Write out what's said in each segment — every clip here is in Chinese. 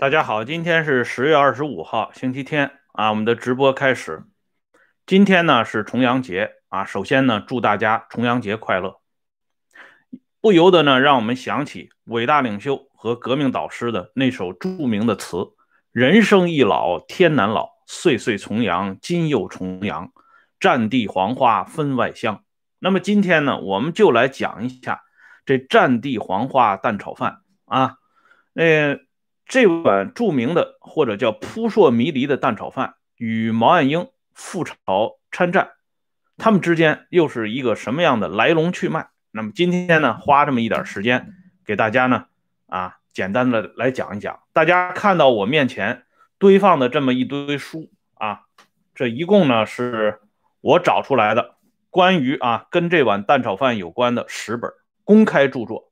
大家好，今天是十月二十五号，星期天啊，我们的直播开始。今天呢是重阳节啊，首先呢祝大家重阳节快乐。不由得呢让我们想起伟大领袖和革命导师的那首著名的词：“人生易老天难老，岁岁重阳今又重阳，战地黄花分外香。”那么今天呢，我们就来讲一下这战地黄花蛋炒饭啊，呃。这碗著名的或者叫扑朔迷离的蛋炒饭与毛岸英赴朝参战，他们之间又是一个什么样的来龙去脉？那么今天呢，花这么一点时间给大家呢，啊，简单的来讲一讲。大家看到我面前堆放的这么一堆书啊，这一共呢是我找出来的关于啊跟这碗蛋炒饭有关的十本公开著作。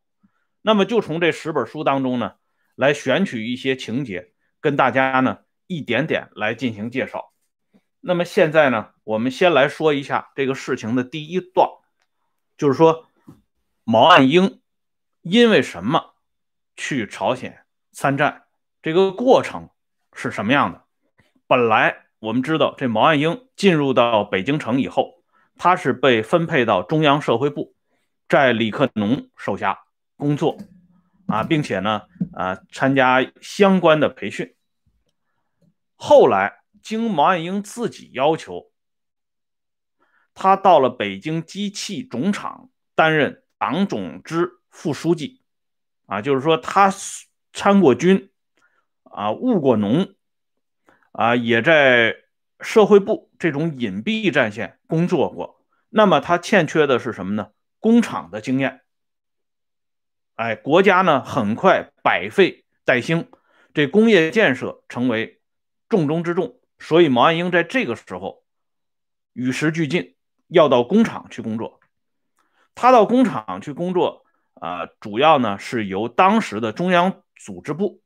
那么就从这十本书当中呢。来选取一些情节，跟大家呢一点点来进行介绍。那么现在呢，我们先来说一下这个事情的第一段，就是说毛岸英因为什么去朝鲜参战，这个过程是什么样的？本来我们知道，这毛岸英进入到北京城以后，他是被分配到中央社会部，在李克农手下工作。啊，并且呢，啊，参加相关的培训。后来经毛岸英自己要求，他到了北京机器总厂担任党总支副书记。啊，就是说他参过军，啊，务过农，啊，也在社会部这种隐蔽战线工作过。那么他欠缺的是什么呢？工厂的经验。哎，国家呢很快百废待兴，这工业建设成为重中之重。所以毛岸英在这个时候与时俱进，要到工厂去工作。他到工厂去工作啊，主要呢是由当时的中央组织部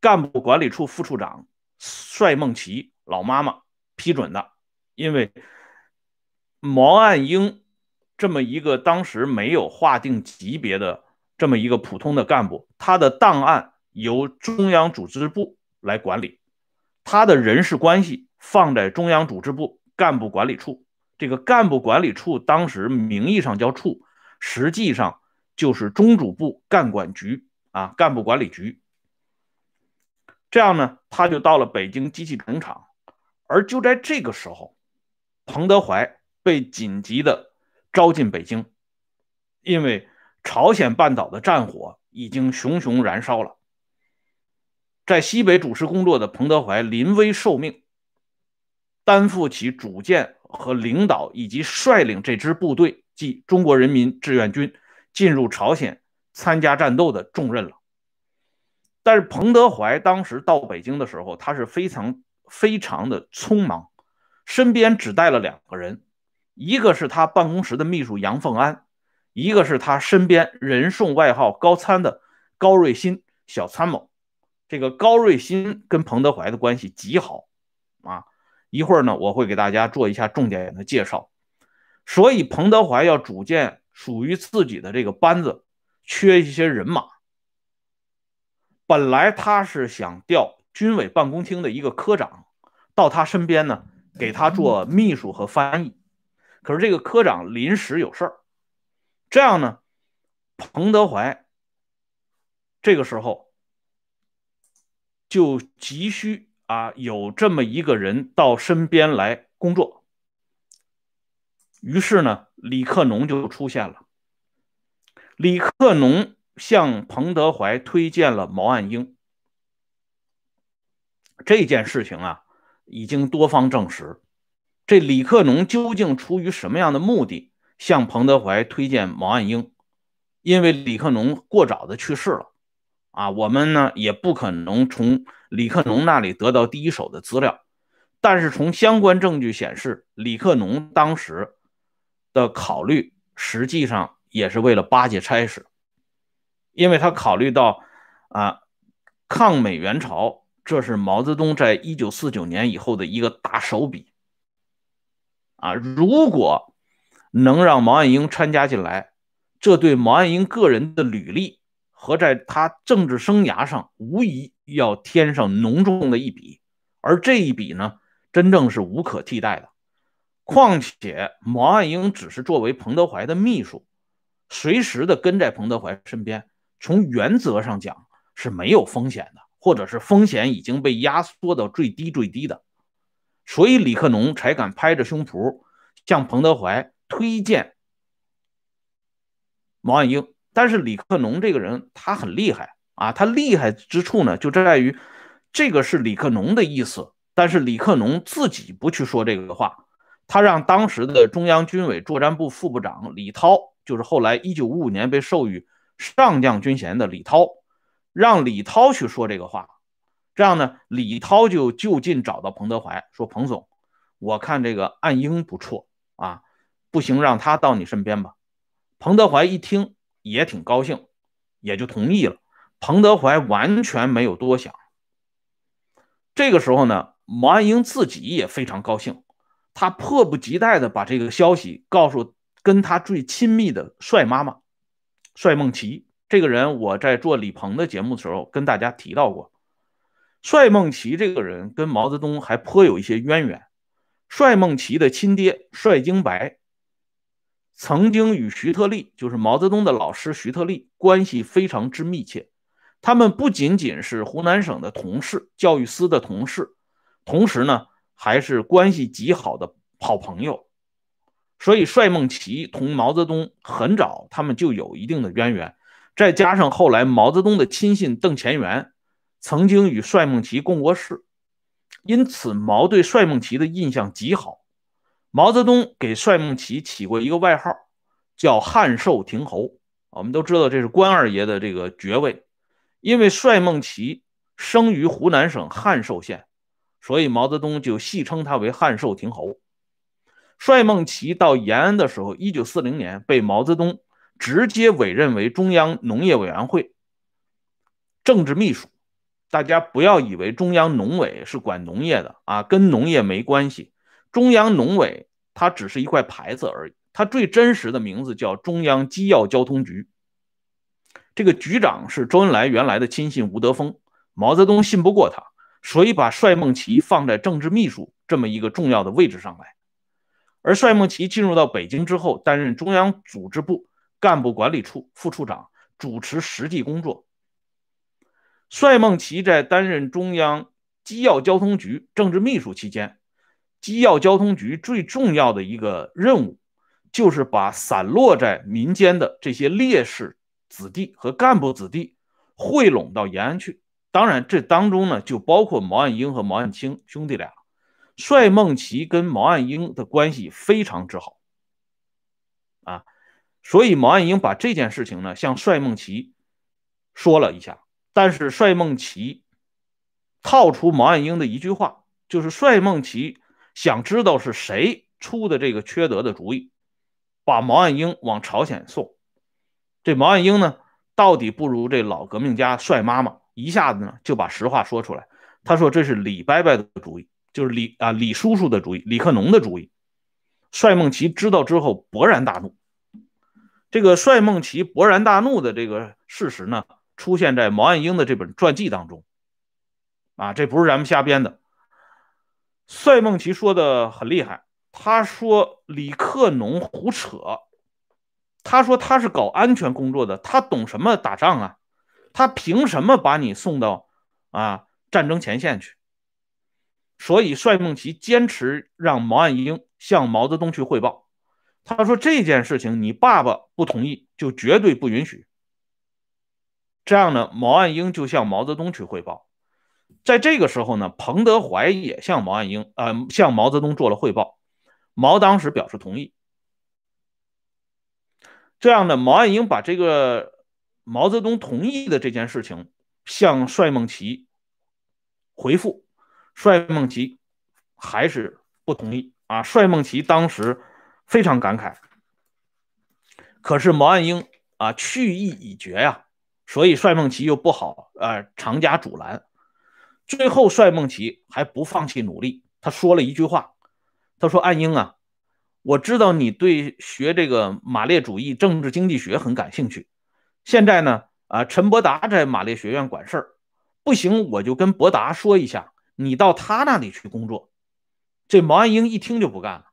干部管理处副处长帅梦琪老妈妈批准的，因为毛岸英这么一个当时没有划定级别的。这么一个普通的干部，他的档案由中央组织部来管理，他的人事关系放在中央组织部干部管理处。这个干部管理处当时名义上叫处，实际上就是中组部干管局啊，干部管理局。这样呢，他就到了北京机器总厂，而就在这个时候，彭德怀被紧急的招进北京，因为。朝鲜半岛的战火已经熊熊燃烧了，在西北主持工作的彭德怀临危受命，担负起主建和领导以及率领这支部队，即中国人民志愿军进入朝鲜参加战斗的重任了。但是彭德怀当时到北京的时候，他是非常非常的匆忙，身边只带了两个人，一个是他办公室的秘书杨凤安。一个是他身边人送外号高参的高瑞新小参谋，这个高瑞新跟彭德怀的关系极好啊。一会儿呢，我会给大家做一下重点的介绍。所以彭德怀要组建属于自己的这个班子，缺一些人马。本来他是想调军委办公厅的一个科长到他身边呢，给他做秘书和翻译。可是这个科长临时有事儿。这样呢，彭德怀这个时候就急需啊有这么一个人到身边来工作。于是呢，李克农就出现了。李克农向彭德怀推荐了毛岸英。这件事情啊，已经多方证实。这李克农究竟出于什么样的目的？向彭德怀推荐毛岸英，因为李克农过早的去世了，啊，我们呢也不可能从李克农那里得到第一手的资料，但是从相关证据显示，李克农当时的考虑实际上也是为了巴结差事，因为他考虑到啊，抗美援朝，这是毛泽东在一九四九年以后的一个大手笔，啊，如果。能让毛岸英参加进来，这对毛岸英个人的履历和在他政治生涯上无疑要添上浓重的一笔，而这一笔呢，真正是无可替代的。况且毛岸英只是作为彭德怀的秘书，随时的跟在彭德怀身边，从原则上讲是没有风险的，或者是风险已经被压缩到最低最低的。所以李克农才敢拍着胸脯向彭德怀推荐毛岸英。但是李克农这个人他很厉害啊，他厉害之处呢就在于这个是李克农的意思，但是李克农自己不去说这个话。他让当时的中央军委作战部副部长李涛，就是后来一九五五年被授予上将军衔的李涛，让李涛去说这个话。这样呢，李涛就就近找到彭德怀，说：“彭总，我看这个岸英不错啊，不行，让他到你身边吧。”彭德怀一听也挺高兴，也就同意了。彭德怀完全没有多想。这个时候呢，毛岸英自己也非常高兴。他迫不及待地把这个消息告诉跟他最亲密的帅妈妈帅梦琪。这个人我在做李鹏的节目的时候跟大家提到过。帅梦琪这个人跟毛泽东还颇有一些渊源。帅梦琪的亲爹帅京白曾经与徐特立，就是毛泽东的老师徐特立关系非常之密切。他们不仅仅是湖南省的同事，教育司的同事，同时呢。还是关系极好的好朋友，所以帅梦琪同毛泽东很早他们就有一定的渊源，再加上后来毛泽东的亲信邓乾元曾经与帅梦琪共过事，因此毛对帅梦琪的印象极好。毛泽东给帅孟奇起过一个外号，叫汉寿亭侯。我们都知道这是关二爷的这个爵位，因为帅孟奇生于湖南省汉寿县。所以毛泽东就戏称他为汉寿亭侯。帅孟奇到延安的时候，一九四零年被毛泽东直接委任为中央农业委员会政治秘书。大家不要以为中央农委是管农业的啊，跟农业没关系。中央农委它只是一块牌子而已，它最真实的名字叫中央机要交通局。这个局长是周恩来原来的亲信吴德峰，毛泽东信不过他。所以把帅孟奇放在政治秘书这么一个重要的位置上来，而帅孟奇进入到北京之后，担任中央组织部干部管理处副处长，主持实际工作。帅孟奇在担任中央机要交通局政治秘书期间，机要交通局最重要的一个任务，就是把散落在民间的这些烈士子弟和干部子弟汇拢到延安去。当然，这当中呢，就包括毛岸英和毛岸青兄弟俩。帅孟奇跟毛岸英的关系非常之好，啊，所以毛岸英把这件事情呢向帅孟奇说了一下。但是帅孟奇套出毛岸英的一句话，就是帅孟奇想知道是谁出的这个缺德的主意，把毛岸英往朝鲜送。这毛岸英呢，到底不如这老革命家帅妈妈。一下子呢就把实话说出来，他说这是李伯伯的主意，就是李啊李叔叔的主意，李克农的主意。帅梦琪知道之后勃然大怒。这个帅梦琪勃然大怒的这个事实呢，出现在毛岸英的这本传记当中。啊，这不是咱们瞎编的。帅孟奇说的很厉害，他说李克农胡扯，他说他是搞安全工作的，他懂什么打仗啊？他凭什么把你送到啊战争前线去？所以帅梦琪坚持让毛岸英向毛泽东去汇报。他说这件事情你爸爸不同意，就绝对不允许。这样呢，毛岸英就向毛泽东去汇报。在这个时候呢，彭德怀也向毛岸英呃向毛泽东做了汇报。毛当时表示同意。这样呢，毛岸英把这个。毛泽东同意的这件事情，向帅孟奇回复，帅孟奇还是不同意啊！帅孟奇当时非常感慨，可是毛岸英啊去意已决呀，所以帅孟奇又不好啊长加阻拦。最后，帅梦琪还不放弃努力，他说了一句话，他说：“岸英啊，我知道你对学这个马列主义政治经济学很感兴趣。”现在呢，啊，陈伯达在马列学院管事儿，不行我就跟伯达说一下，你到他那里去工作。这毛岸英一听就不干了，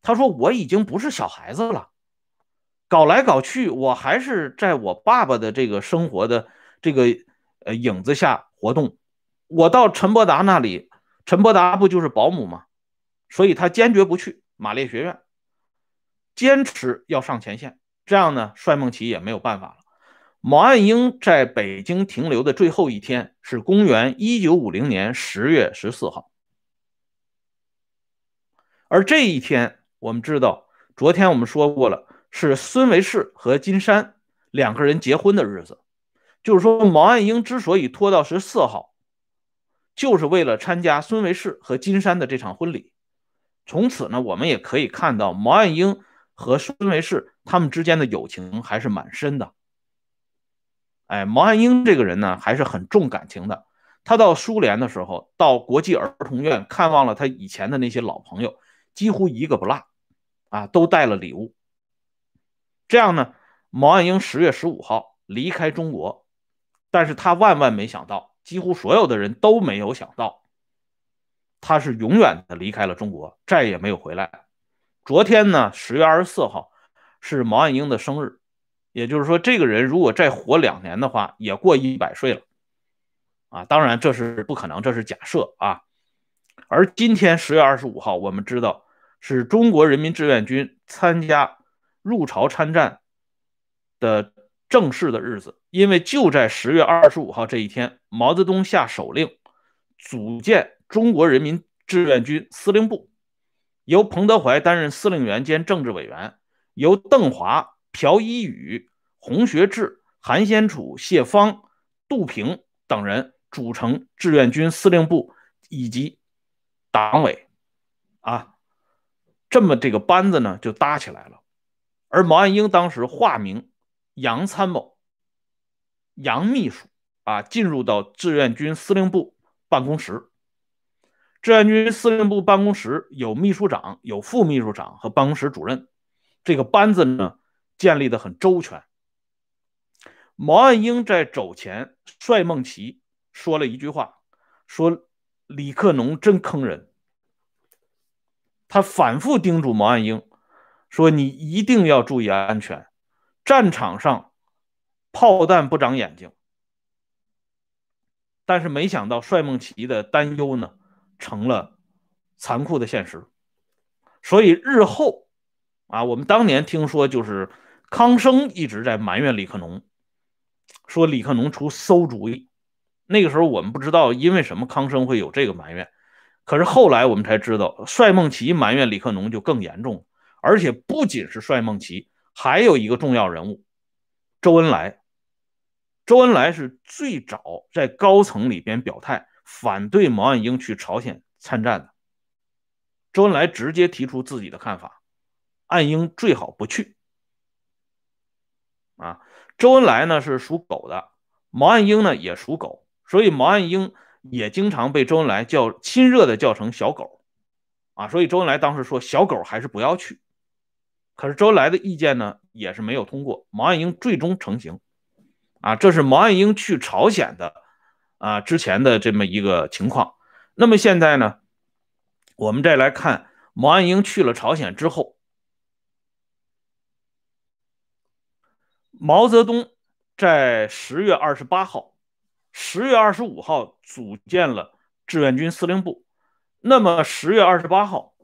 他说我已经不是小孩子了，搞来搞去，我还是在我爸爸的这个生活的这个呃影子下活动。我到陈伯达那里，陈伯达不就是保姆吗？所以他坚决不去马列学院，坚持要上前线。这样呢，帅梦琪也没有办法了。毛岸英在北京停留的最后一天是公元一九五零年十月十四号，而这一天我们知道，昨天我们说过了，是孙维世和金山两个人结婚的日子。就是说，毛岸英之所以拖到十四号，就是为了参加孙维世和金山的这场婚礼。从此呢，我们也可以看到毛岸英和孙维世他们之间的友情还是蛮深的。哎，毛岸英这个人呢，还是很重感情的。他到苏联的时候，到国际儿童院看望了他以前的那些老朋友，几乎一个不落，啊，都带了礼物。这样呢，毛岸英十月十五号离开中国，但是他万万没想到，几乎所有的人都没有想到。他是永远的离开了中国，再也没有回来。昨天呢，十月二十四号是毛岸英的生日，也就是说，这个人如果再活两年的话，也过一百岁了。啊，当然这是不可能，这是假设啊。而今天十月二十五号，我们知道是中国人民志愿军参加入朝参战的正式的日子，因为就在十月二十五号这一天，毛泽东下手令组建。中国人民志愿军司令部由彭德怀担任司令员兼政治委员，由邓华、朴一宇、洪学智、韩先楚、谢方、杜平等人组成志愿军司令部以及党委，啊，这么这个班子呢就搭起来了。而毛岸英当时化名杨参谋、杨秘书啊，进入到志愿军司令部办公室。志愿军司令部办公室有秘书长、有副秘书长和办公室主任，这个班子呢建立的很周全。毛岸英在走前，帅孟奇说了一句话，说李克农真坑人。他反复叮嘱毛岸英说：“你一定要注意安全，战场上炮弹不长眼睛。”但是没想到帅梦琪的担忧呢。成了残酷的现实，所以日后啊，我们当年听说就是康生一直在埋怨李克农，说李克农出馊主意。那个时候我们不知道因为什么康生会有这个埋怨，可是后来我们才知道，帅梦琪埋怨李克农就更严重，而且不仅是帅梦琪，还有一个重要人物周恩来。周恩来是最早在高层里边表态。反对毛岸英去朝鲜参战的，周恩来直接提出自己的看法：岸英最好不去。啊，周恩来呢是属狗的，毛岸英呢也属狗，所以毛岸英也经常被周恩来叫亲热的叫成小狗。啊，所以周恩来当时说小狗还是不要去。可是周恩来的意见呢也是没有通过，毛岸英最终成型。啊，这是毛岸英去朝鲜的。啊，之前的这么一个情况，那么现在呢，我们再来看毛岸英去了朝鲜之后，毛泽东在十月二十八号、十月二十五号组建了志愿军司令部。那么十月二十八号，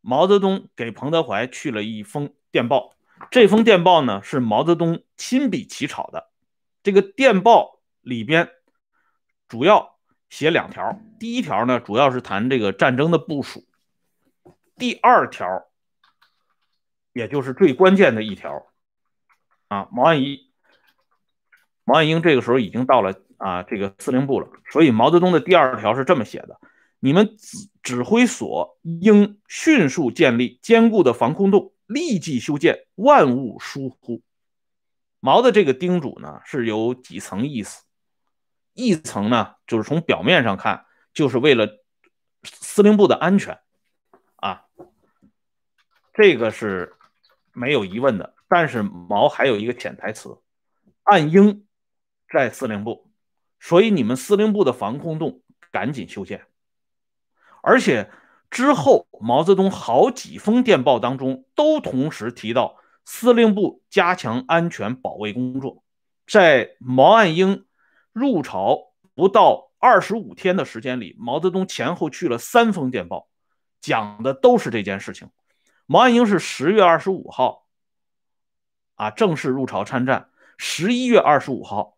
毛泽东给彭德怀去了一封电报，这封电报呢是毛泽东亲笔起草的，这个电报里边。主要写两条，第一条呢，主要是谈这个战争的部署；第二条，也就是最关键的一条，啊，毛岸英，毛岸英这个时候已经到了啊这个司令部了，所以毛泽东的第二条是这么写的：你们指指挥所应迅速建立坚固的防空洞，立即修建，万勿疏忽。毛的这个叮嘱呢，是有几层意思。一层呢，就是从表面上看，就是为了司令部的安全啊，这个是没有疑问的。但是毛还有一个潜台词，岸英在司令部，所以你们司令部的防空洞赶紧修建。而且之后，毛泽东好几封电报当中都同时提到司令部加强安全保卫工作。在毛岸英入朝不到二十五天的时间里，毛泽东前后去了三封电报，讲的都是这件事情。毛岸英是十月二十五号啊正式入朝参战，十一月二十五号。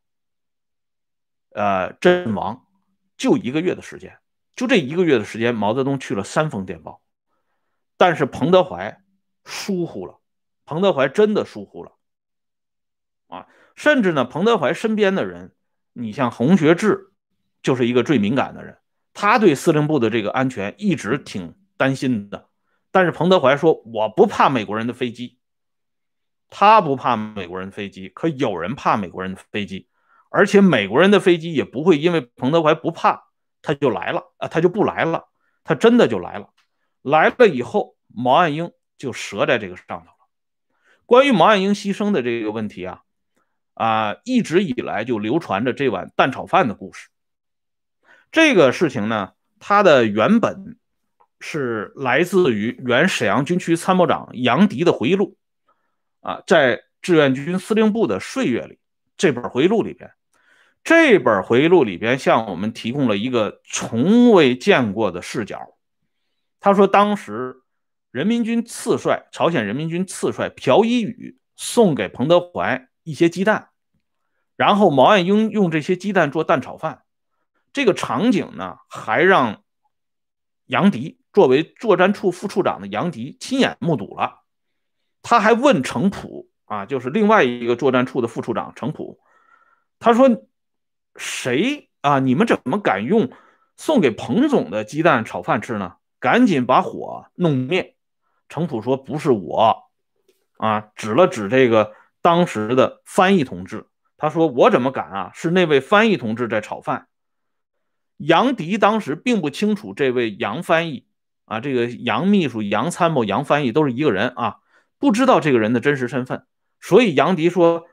呃，阵亡就一个月的时间，就这一个月的时间，毛泽东去了三封电报，但是彭德怀疏忽了，彭德怀真的疏忽了啊！甚至呢，彭德怀身边的人，你像洪学智，就是一个最敏感的人，他对司令部的这个安全一直挺担心的。但是彭德怀说：“我不怕美国人的飞机，他不怕美国人飞机，可有人怕美国人的飞机。”而且美国人的飞机也不会因为彭德怀不怕他就来了啊，他就不来了，他真的就来了。来了以后，毛岸英就折在这个上头了。关于毛岸英牺牲的这个问题啊，啊，一直以来就流传着这碗蛋炒饭的故事。这个事情呢，它的原本是来自于原沈阳军区参谋长杨迪的回忆录啊，在志愿军司令部的岁月里，这本回忆录里边。这本回忆录里边向我们提供了一个从未见过的视角。他说，当时人民军次帅、朝鲜人民军次帅朴一宇送给彭德怀一些鸡蛋，然后毛岸英用这些鸡蛋做蛋炒饭。这个场景呢，还让杨迪作为作战处副处长的杨迪亲眼目睹了。他还问程普啊，就是另外一个作战处的副处长程普，他说。谁啊？你们怎么敢用送给彭总的鸡蛋炒饭吃呢？赶紧把火弄灭！程普说：“不是我，啊，指了指这个当时的翻译同志。他说：我怎么敢啊？是那位翻译同志在炒饭。杨迪当时并不清楚这位杨翻译啊，这个杨秘书、杨参谋、杨翻译都是一个人啊，不知道这个人的真实身份。所以杨迪说：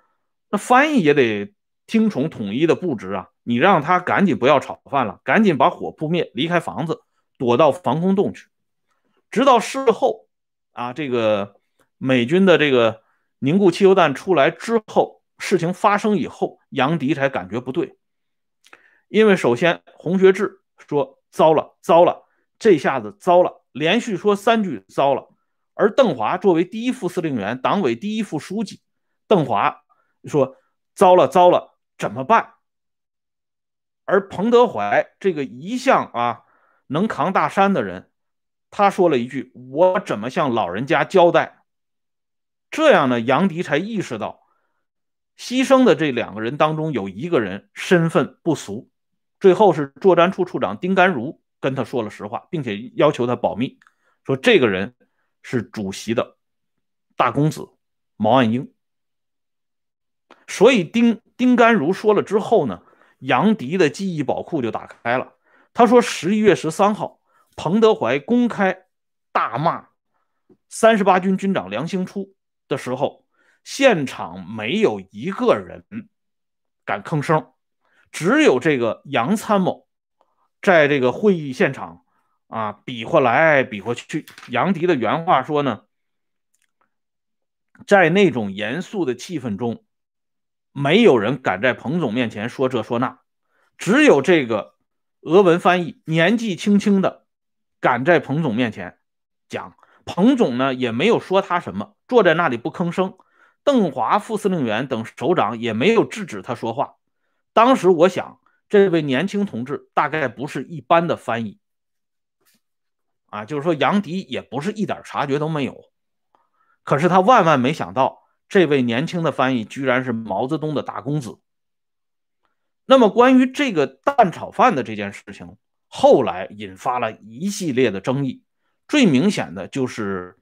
那翻译也得。”听从统一的布置啊！你让他赶紧不要炒饭了，赶紧把火扑灭，离开房子，躲到防空洞去。直到事后啊，这个美军的这个凝固汽油弹出来之后，事情发生以后，杨迪才感觉不对。因为首先洪学智说糟了，糟了，这下子糟了，连续说三句糟了。而邓华作为第一副司令员、党委第一副书记，邓华说糟了，糟了。怎么办？而彭德怀这个一向啊能扛大山的人，他说了一句：“我怎么向老人家交代？”这样呢，杨迪才意识到，牺牲的这两个人当中有一个人身份不俗。最后是作战处处长丁甘如跟他说了实话，并且要求他保密，说这个人是主席的大公子毛岸英。所以丁丁甘如说了之后呢，杨迪的记忆宝库就打开了。他说，十一月十三号，彭德怀公开大骂三十八军军长梁兴初的时候，现场没有一个人敢吭声，只有这个杨参谋在这个会议现场啊比划来比划去。杨迪的原话说呢，在那种严肃的气氛中。没有人敢在彭总面前说这说那，只有这个俄文翻译年纪轻轻的敢在彭总面前讲。彭总呢也没有说他什么，坐在那里不吭声。邓华副司令员等首长也没有制止他说话。当时我想，这位年轻同志大概不是一般的翻译啊，就是说杨迪也不是一点察觉都没有。可是他万万没想到。这位年轻的翻译居然是毛泽东的大公子。那么，关于这个蛋炒饭的这件事情，后来引发了一系列的争议。最明显的就是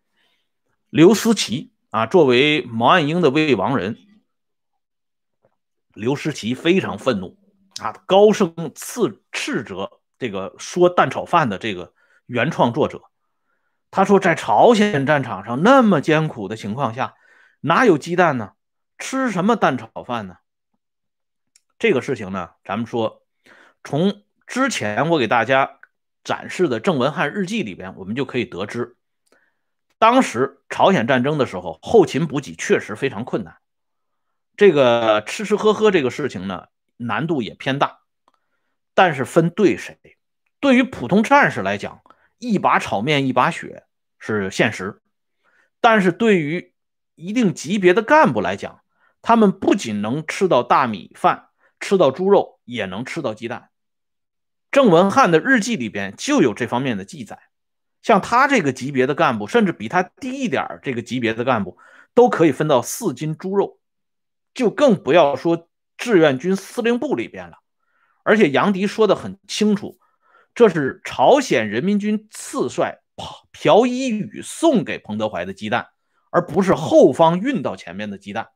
刘思齐啊，作为毛岸英的未亡人，刘思齐非常愤怒啊，高声斥斥责这个说蛋炒饭的这个原创作者。他说，在朝鲜战场上那么艰苦的情况下。哪有鸡蛋呢？吃什么蛋炒饭呢？这个事情呢，咱们说，从之前我给大家展示的郑文汉日记里边，我们就可以得知，当时朝鲜战争的时候，后勤补给确实非常困难，这个吃吃喝喝这个事情呢，难度也偏大。但是分对谁，对于普通战士来讲，一把炒面一把血是现实；但是对于一定级别的干部来讲，他们不仅能吃到大米饭，吃到猪肉，也能吃到鸡蛋。郑文汉的日记里边就有这方面的记载。像他这个级别的干部，甚至比他低一点这个级别的干部，都可以分到四斤猪肉，就更不要说志愿军司令部里边了。而且杨迪说的很清楚，这是朝鲜人民军次帅朴一宇送给彭德怀的鸡蛋，而不是后方运到前面的鸡蛋。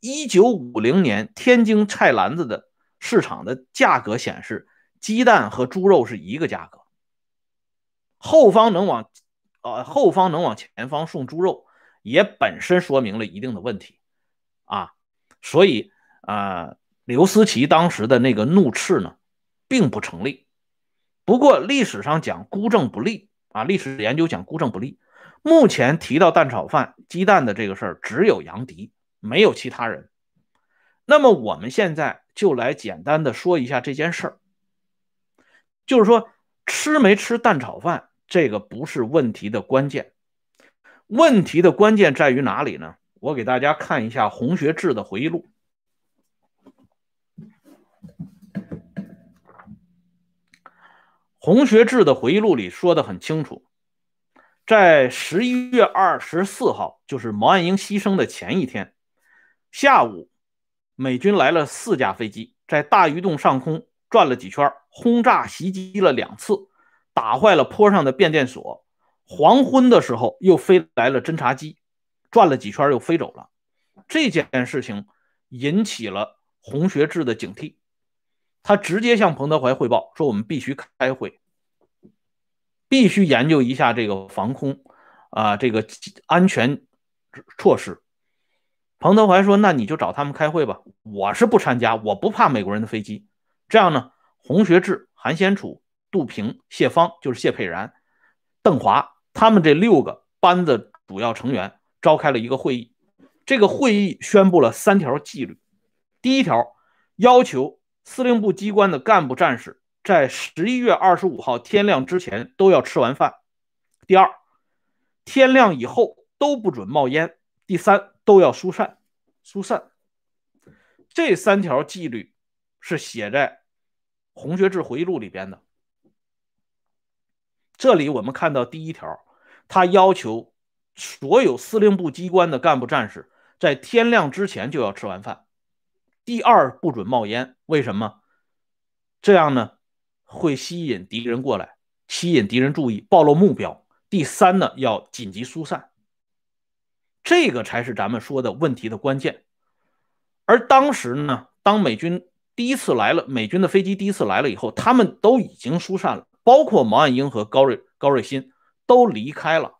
一九五零年天津菜篮子的市场的价格显示，鸡蛋和猪肉是一个价格。后方能往，呃，后方能往前方送猪肉，也本身说明了一定的问题啊。所以啊。刘思齐当时的那个怒斥呢，并不成立。不过历史上讲孤证不立啊，历史研究讲孤证不立。目前提到蛋炒饭、鸡蛋的这个事儿，只有杨迪，没有其他人。那么我们现在就来简单的说一下这件事儿，就是说吃没吃蛋炒饭，这个不是问题的关键，问题的关键在于哪里呢？我给大家看一下洪学智的回忆录。洪学智的回忆录里说的很清楚，在十一月二十四号，就是毛岸英牺牲的前一天下午，美军来了四架飞机，在大榆洞上空转了几圈，轰炸袭击了两次，打坏了坡上的变电所。黄昏的时候，又飞来了侦察机，转了几圈又飞走了。这件事情引起了洪学智的警惕。他直接向彭德怀汇报说：“我们必须开会，必须研究一下这个防空啊，这个安全措施。”彭德怀说：“那你就找他们开会吧，我是不参加，我不怕美国人的飞机。”这样呢，洪学智、韩先楚、杜平、谢芳，就是谢佩然、邓华，他们这六个班子主要成员召开了一个会议。这个会议宣布了三条纪律：第一条，要求。司令部机关的干部战士在十一月二十五号天亮之前都要吃完饭。第二，天亮以后都不准冒烟。第三，都要疏散。疏散。这三条纪律是写在红学智回忆录里边的。这里我们看到第一条，他要求所有司令部机关的干部战士在天亮之前就要吃完饭。第二，不准冒烟。为什么？这样呢，会吸引敌人过来，吸引敌人注意，暴露目标。第三呢，要紧急疏散。这个才是咱们说的问题的关键。而当时呢，当美军第一次来了，美军的飞机第一次来了以后，他们都已经疏散了，包括毛岸英和高瑞高瑞新都离开了。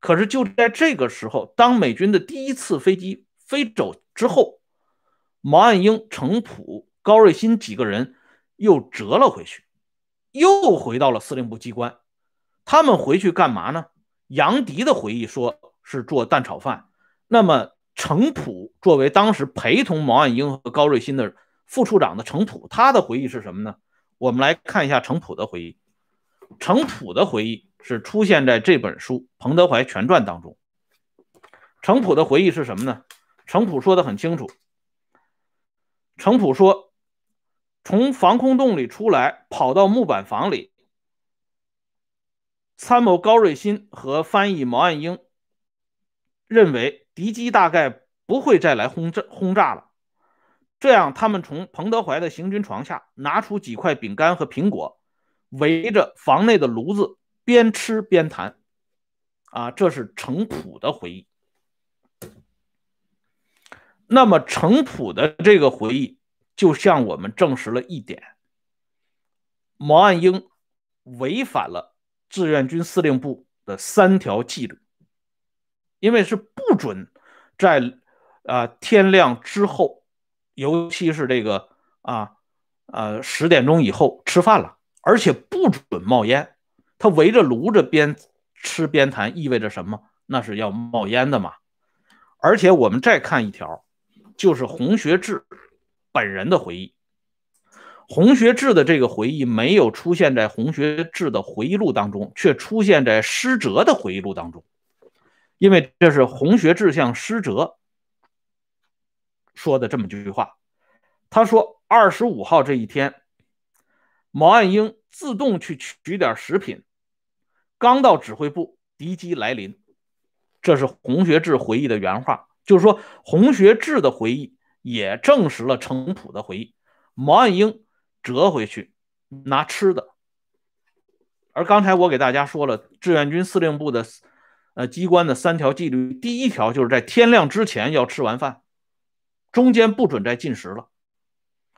可是就在这个时候，当美军的第一次飞机飞走之后，毛岸英、程普、高瑞新几个人又折了回去，又回到了司令部机关。他们回去干嘛呢？杨迪的回忆说是做蛋炒饭。那么程普作为当时陪同毛岸英和高瑞新的副处长的程普，他的回忆是什么呢？我们来看一下程普的回忆。程普的回忆是出现在这本书《彭德怀全传》当中。程普的回忆是什么呢？程普说的很清楚。程普说：“从防空洞里出来，跑到木板房里。参谋高瑞新和翻译毛岸英认为敌机大概不会再来轰炸轰炸了。这样，他们从彭德怀的行军床下拿出几块饼干和苹果，围着房内的炉子边吃边谈。啊，这是程普的回忆。”那么程普的这个回忆就向我们证实了一点：毛岸英违反了志愿军司令部的三条纪律，因为是不准在啊天亮之后尤其是这个啊呃十点钟以后吃饭了，而且不准冒烟。他围着炉子边吃边谈，意味着什么？那是要冒烟的嘛。而且我们再看一条，就是洪学智本人的回忆。洪学智的这个回忆没有出现在洪学智的回忆录当中，却出现在施哲的回忆录当中，因为这是洪学智向施哲说的这么句话。他说：“二十五号这一天，毛岸英自动去取点食品，刚到指挥部，敌机来临。”这是洪学智回忆的原话，就是说洪学智的回忆也证实了程普的回忆。毛岸英。折回去拿吃的，而刚才我给大家说了志愿军司令部的呃机关的三条纪律，第一条就是在天亮之前要吃完饭，中间不准再进食了。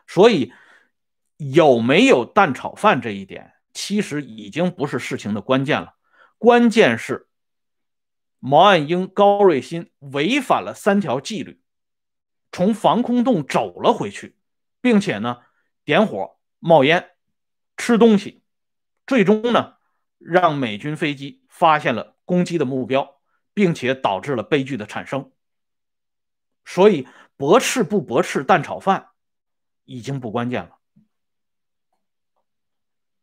所以有没有蛋炒饭这一点，其实已经不是事情的关键了，关键是毛岸英、高瑞欣违反了三条纪律，从防空洞走了回去，并且呢点火。冒烟，吃东西，最终呢，让美军飞机发现了攻击的目标，并且导致了悲剧的产生。所以，驳斥不驳斥蛋炒饭已经不关键了。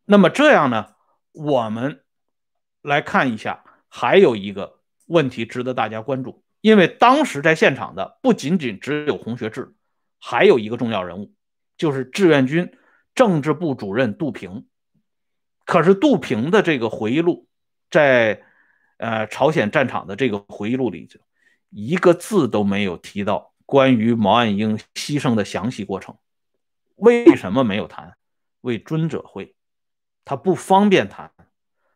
那么这样呢，我们来看一下，还有一个问题值得大家关注，因为当时在现场的不仅仅只有洪学智，还有一个重要人物，就是志愿军。政治部主任杜平，可是杜平的这个回忆录，在呃朝鲜战场的这个回忆录里，一个字都没有提到关于毛岸英牺牲的详细过程。为什么没有谈？为尊者会，他不方便谈。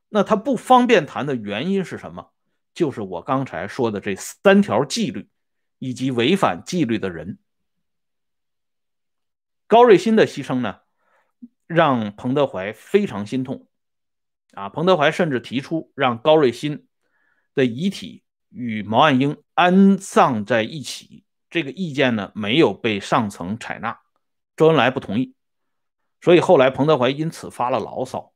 那他不方便谈的原因是什么？就是我刚才说的这三条纪律，以及违反纪律的人。高瑞欣的牺牲呢？让彭德怀非常心痛，啊，彭德怀甚至提出让高瑞欣的遗体与毛岸英安葬在一起，这个意见呢没有被上层采纳，周恩来不同意，所以后来彭德怀因此发了牢骚，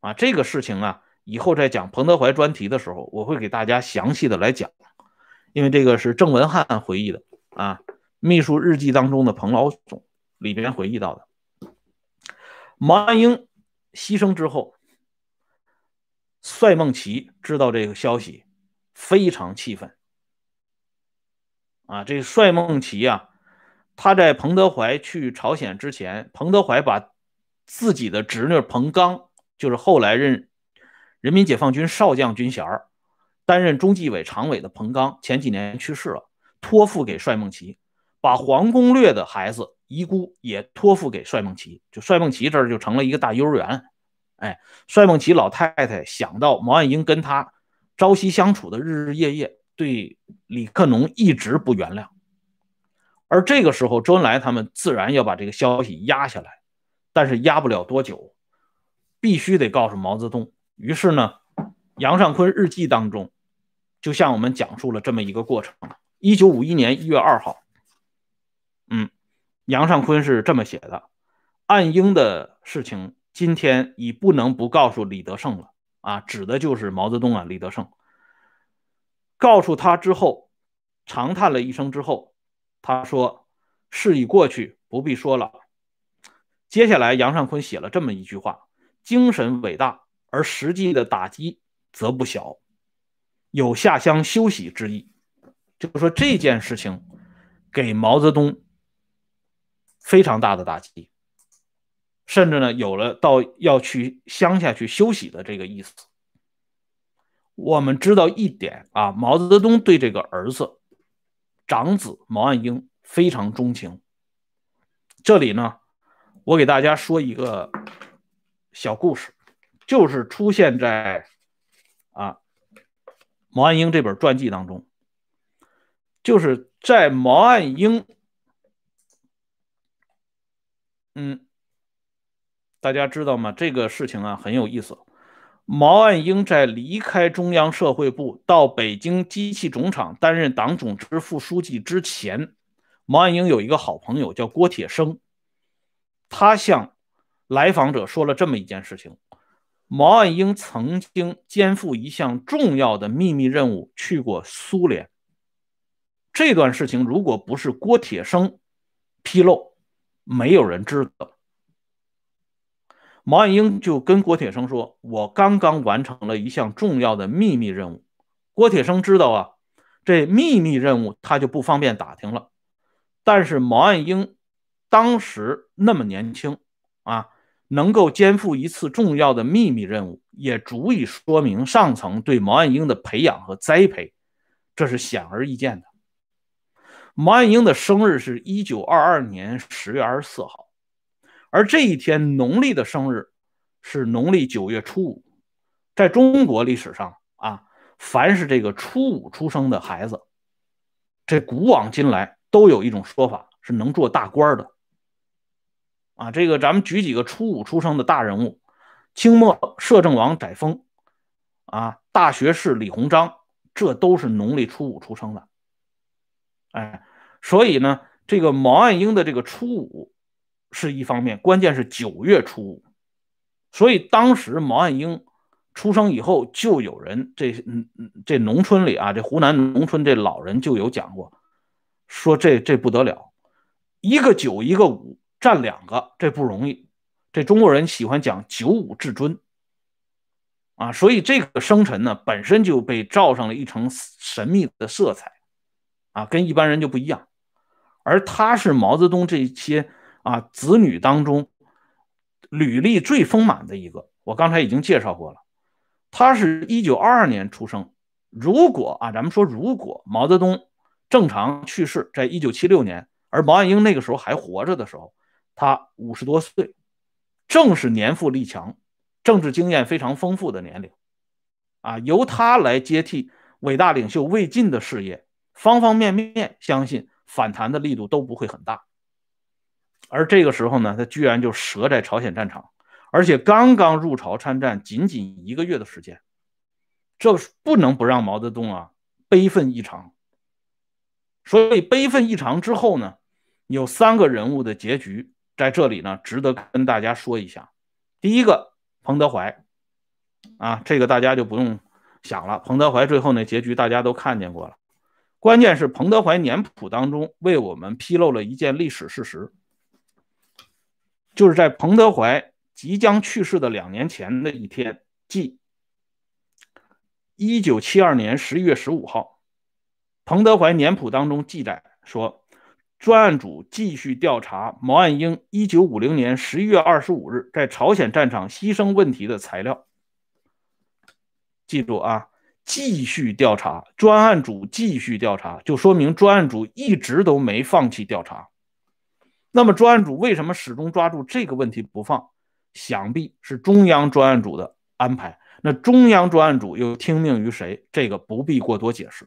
啊，这个事情啊，以后在讲彭德怀专题的时候，我会给大家详细的来讲，因为这个是郑文汉回忆的啊，秘书日记当中的彭老总里边回忆到的。毛岸英牺牲之后，帅孟奇知道这个消息，非常气愤。啊，这帅孟奇啊，他在彭德怀去朝鲜之前，彭德怀把自己的侄女彭刚，就是后来任人民解放军少将军衔担任中纪委常委的彭刚，前几年去世了，托付给帅梦琪，把黄公略的孩子。遗孤也托付给帅梦琪，就帅梦琪这儿就成了一个大幼儿园。哎，帅梦琪老太太想到毛岸英跟他朝夕相处的日日夜夜，对李克农一直不原谅。而这个时候，周恩来他们自然要把这个消息压下来，但是压不了多久，必须得告诉毛泽东。于是呢，杨尚昆日记当中就向我们讲述了这么一个过程：一九五一年一月二号，嗯。杨尚昆是这么写的：“岸英的事情，今天已不能不告诉李德胜了啊，指的就是毛泽东啊。李德胜告诉他之后，长叹了一声之后，他说：‘事已过去，不必说了。’接下来，杨尚昆写了这么一句话：‘精神伟大，而实际的打击则不小，有下乡休息之意。’就是说这件事情给毛泽东。”非常大的打击，甚至呢有了到要去乡下去休息的这个意思。我们知道一点啊，毛泽东对这个儿子长子毛岸英非常钟情。这里呢，我给大家说一个小故事，就是出现在啊毛岸英这本传记当中，就是在毛岸英。嗯，大家知道吗？这个事情啊很有意思。毛岸英在离开中央社会部到北京机器总厂担任党总支副书记之前，毛岸英有一个好朋友叫郭铁生，他向来访者说了这么一件事情：毛岸英曾经肩负一项重要的秘密任务，去过苏联。这段事情如果不是郭铁生披露，没有人知道。毛岸英就跟郭铁生说：“我刚刚完成了一项重要的秘密任务。”郭铁生知道啊，这秘密任务他就不方便打听了。但是毛岸英当时那么年轻啊，能够肩负一次重要的秘密任务，也足以说明上层对毛岸英的培养和栽培，这是显而易见的。毛岸英的生日是一九二二年十月二十四号，而这一天农历的生日是农历九月初五。在中国历史上啊，凡是这个初五出生的孩子，这古往今来都有一种说法是能做大官的。啊，这个咱们举几个初五出生的大人物：清末摄政王载沣，啊，大学士李鸿章，这都是农历初五出生的。哎，所以呢，这个毛岸英的这个初五是一方面，关键是九月初五。所以当时毛岸英出生以后，就有人这嗯嗯这农村里啊，这湖南农村这老人就有讲过，说这这不得了，一个九一个五占两个，这不容易。这中国人喜欢讲九五至尊啊，所以这个生辰呢，本身就被罩上了一层神秘的色彩。啊，跟一般人就不一样，而他是毛泽东这些啊子女当中履历最丰满的一个。我刚才已经介绍过了，他是一九二二年出生。如果啊，咱们说如果毛泽东正常去世在一九七六年，而毛岸英那个时候还活着的时候，他五十多岁，正是年富力强、政治经验非常丰富的年龄。啊，由他来接替伟大领袖魏晋的事业。方方面面，相信反弹的力度都不会很大。而这个时候呢，他居然就折在朝鲜战场，而且刚刚入朝参战，仅仅一个月的时间，这不能不让毛泽东啊悲愤异常。所以悲愤异常之后呢，有三个人物的结局在这里呢，值得跟大家说一下。第一个，彭德怀，啊，这个大家就不用想了，彭德怀最后那结局大家都看见过了。关键是彭德怀年谱当中为我们披露了一件历史事实，就是在彭德怀即将去世的两年前的一天，即一九七二年十一月十五号，彭德怀年谱当中记载说，专案组继续调查毛岸英一九五零年十一月二十五日在朝鲜战场牺牲问题的材料。记住啊。继续调查，专案组继续调查，就说明专案组一直都没放弃调查。那么，专案组为什么始终抓住这个问题不放？想必是中央专案组的安排。那中央专案组又听命于谁？这个不必过多解释。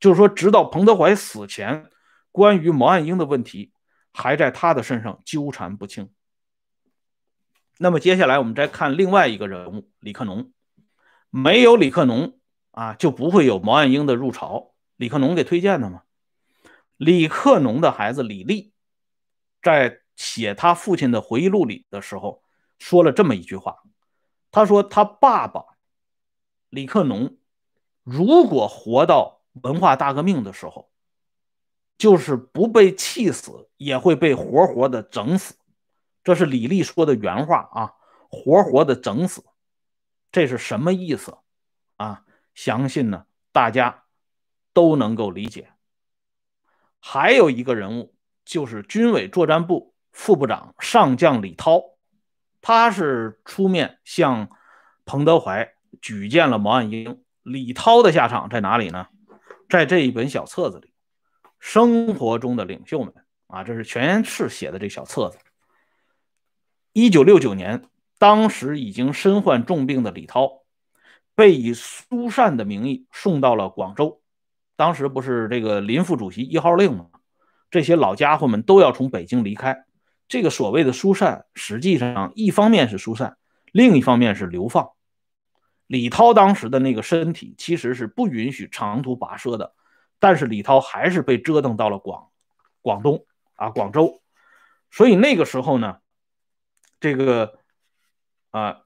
就是说，直到彭德怀死前，关于毛岸英的问题还在他的身上纠缠不清。那么，接下来我们再看另外一个人物李克农。没有李克农。啊，就不会有毛岸英的入朝。李克农给推荐的嘛。李克农的孩子李立，在写他父亲的回忆录里的时候，说了这么一句话。他说他爸爸李克农，如果活到文化大革命的时候，就是不被气死，也会被活活的整死。这是李立说的原话啊，活活的整死，这是什么意思啊？相信呢，大家都能够理解。还有一个人物，就是军委作战部副部长上将李涛，他是出面向彭德怀举荐了毛岸英。李涛的下场在哪里呢？在这一本小册子里，《生活中的领袖们》啊，这是全是写的这小册子。一九六九年，当时已经身患重病的李涛。被以苏善的名义送到了广州，当时不是这个林副主席一号令吗？这些老家伙们都要从北京离开。这个所谓的疏散，实际上一方面是疏散，另一方面是流放。李涛当时的那个身体其实是不允许长途跋涉的，但是李涛还是被折腾到了广广东啊广州，所以那个时候呢，这个啊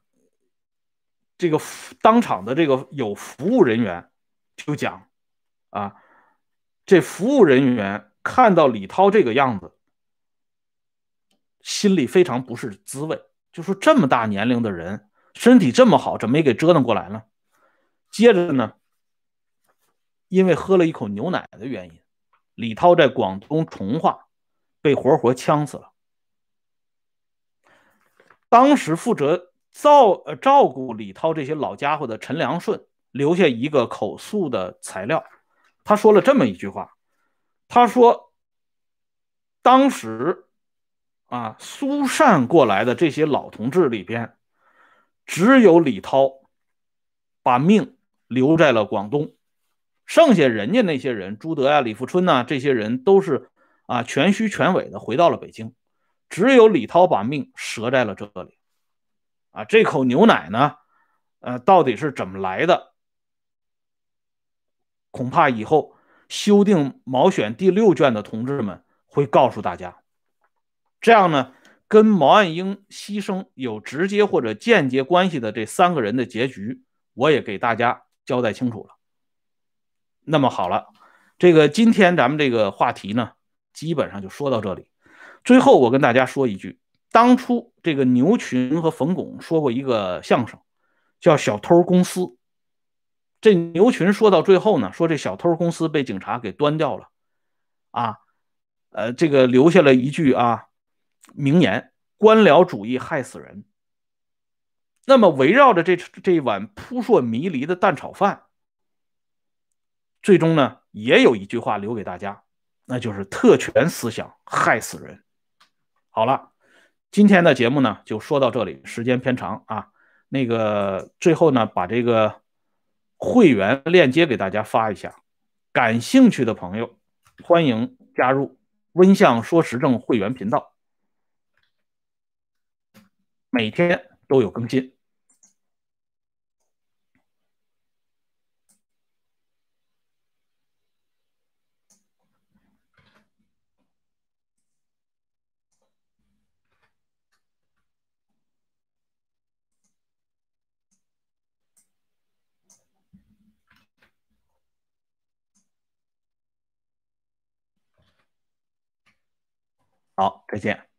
这个当场的这个有服务人员就讲啊，这服务人员看到李涛这个样子，心里非常不是滋味，就说这么大年龄的人，身体这么好，怎么没给折腾过来呢？接着呢，因为喝了一口牛奶的原因，李涛在广东从化被活活呛死了。当时负责照呃照顾李涛这些老家伙的陈良顺留下一个口述的材料，他说了这么一句话，他说：“当时啊，疏散过来的这些老同志里边，只有李涛把命。”留在了广东，剩下人家那些人，朱德呀、李富春呐，这些人都是啊全虚全伪的回到了北京，只有李涛把命折在了这里。啊，这口牛奶呢，呃，到底是怎么来的？恐怕以后修订《毛选》第六卷的同志们会告诉大家。这样呢，跟毛岸英牺牲有直接或者间接关系的这三个人的结局，我也给大家。交代清楚了，那么好了，这个今天咱们这个话题呢，基本上就说到这里。最后我跟大家说一句，当初这个牛群和冯巩说过一个相声，叫《小偷公司》。这牛群说到最后呢，说这小偷公司被警察给端掉了，啊，呃，这个留下了一句啊名言：官僚主义害死人。那么围绕着这这一碗扑朔迷离的蛋炒饭，最终呢也有一句话留给大家，那就是特权思想害死人。好了，今天的节目呢就说到这里，时间偏长啊。那个最后呢把这个会员链接给大家发一下，感兴趣的朋友欢迎加入温相说时政会员频道，每天都有更新。好，再见。